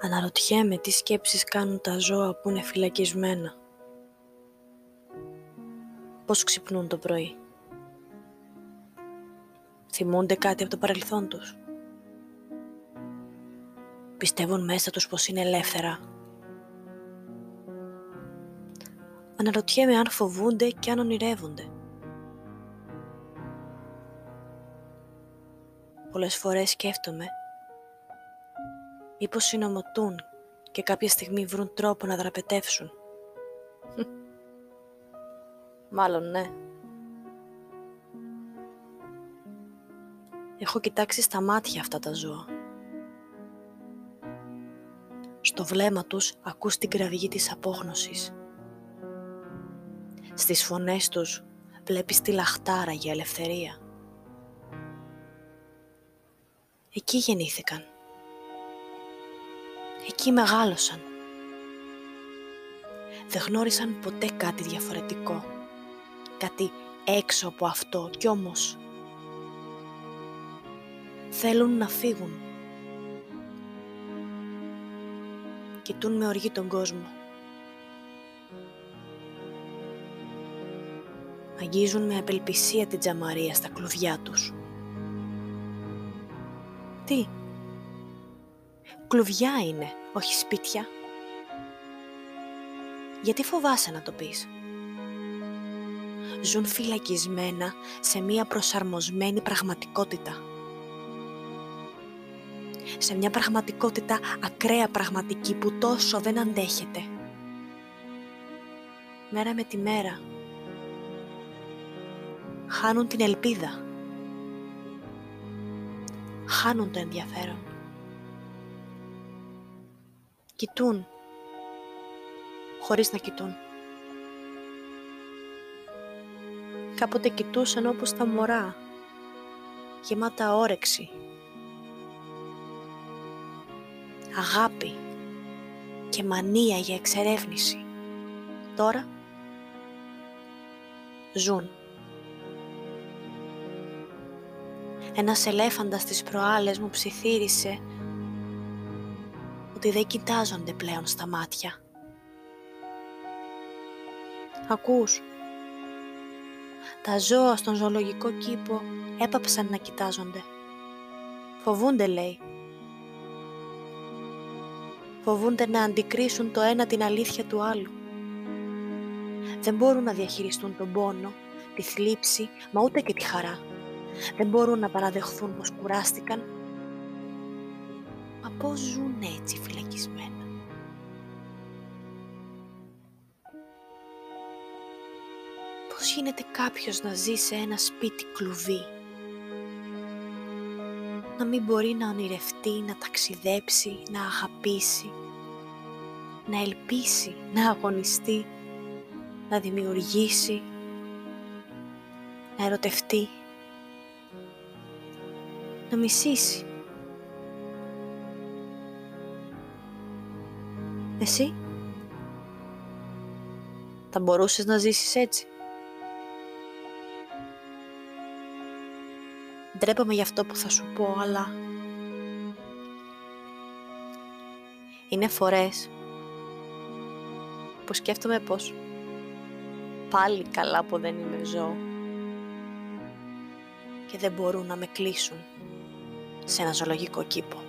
Αναρωτιέμαι τι σκέψεις κάνουν τα ζώα που είναι φυλακισμένα. Πώς ξυπνούν το πρωί. Θυμούνται κάτι από το παρελθόν τους. Πιστεύουν μέσα τους πως είναι ελεύθερα. Αναρωτιέμαι αν φοβούνται και αν ονειρεύονται. Πολλές φορές σκέφτομαι μήπως συνομωτούν και κάποια στιγμή βρουν τρόπο να δραπετεύσουν. Μάλλον ναι. Έχω κοιτάξει στα μάτια αυτά τα ζώα. Στο βλέμμα τους ακούς την κραυγή της απόγνωσης. Στις φωνές τους βλέπεις τη λαχτάρα για ελευθερία. Εκεί γεννήθηκαν. Εκεί μεγάλωσαν. Δεν γνώρισαν ποτέ κάτι διαφορετικό. Κάτι έξω από αυτό κι όμως θέλουν να φύγουν. Κοιτούν με οργή τον κόσμο. Αγγίζουν με απελπισία την τζαμαρία στα κλουβιά τους. Τι, κλουβιά είναι, όχι σπίτια. Γιατί φοβάσαι να το πεις; Ζουν φυλακισμένα σε μία προσαρμοσμένη πραγματικότητα. Σε μια πραγματικότητα ακραία πραγματική που τόσο δεν αντέχεται. Μέρα με τη μέρα. Χάνουν την ελπίδα. Χάνουν το ενδιαφέρον. Κοιτούν, χωρίς να κοιτούν. Κάποτε κοιτούσαν όπως τα μωρά, γεμάτα όρεξη, αγάπη και μανία για εξερεύνηση. Τώρα ζουν. Ένας ελέφαντας της προάλλες μου ψιθύρισε ότι δεν κοιτάζονται πλέον στα μάτια. Ακούς, τα ζώα στον ζωολογικό κήπο έπαψαν να κοιτάζονται. Φοβούνται λέει. Φοβούνται να αντικρίσουν το ένα την αλήθεια του άλλου. Δεν μπορούν να διαχειριστούν τον πόνο, τη θλίψη, μα ούτε και τη χαρά. Δεν μπορούν να παραδεχθούν πως κουράστηκαν Μα πώς ζουν έτσι φυλακισμένα. Πώς γίνεται κάποιος να ζει σε ένα σπίτι κλουβί; Να μην μπορεί να ονειρευτεί, να ταξιδέψει, να αγαπήσει, να ελπίσει, να αγωνιστεί, να δημιουργήσει, να ερωτευτεί, να μισήσει. Εσύ θα μπορούσες να ζήσεις έτσι; Ντρέπαμε για αυτό που θα σου πω, αλλά είναι φορές που σκέφτομαι πως πάλι καλά που δεν είμαι ζώο και δεν μπορούν να με κλείσουν σε ένα ζωολογικό κήπο.